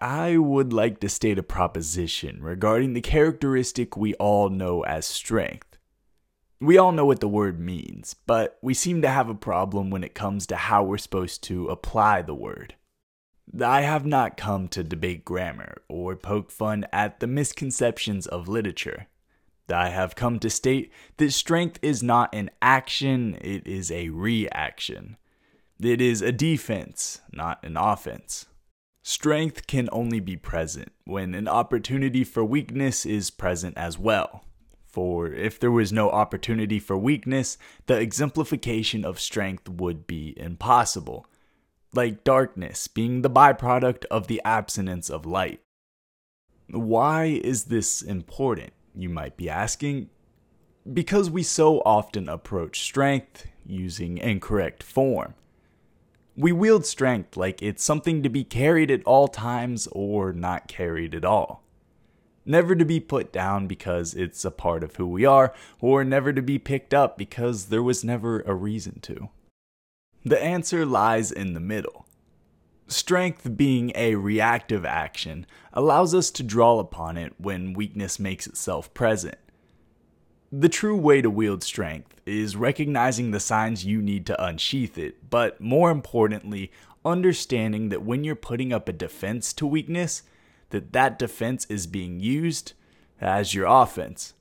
I would like to state a proposition regarding the characteristic we all know as strength. We all know what the word means, but we seem to have a problem when it comes to how we're supposed to apply the word. I have not come to debate grammar or poke fun at the misconceptions of literature. I have come to state that strength is not an action, it is a reaction. It is a defense, not an offense. Strength can only be present when an opportunity for weakness is present as well. For if there was no opportunity for weakness, the exemplification of strength would be impossible, like darkness being the byproduct of the absence of light. Why is this important, you might be asking? Because we so often approach strength using incorrect form. We wield strength like it's something to be carried at all times or not carried at all. Never to be put down because it's a part of who we are, or never to be picked up because there was never a reason to. The answer lies in the middle. Strength being a reactive action allows us to draw upon it when weakness makes itself present. The true way to wield strength is recognizing the signs you need to unsheath it, but more importantly, understanding that when you're putting up a defense to weakness, that that defense is being used as your offense.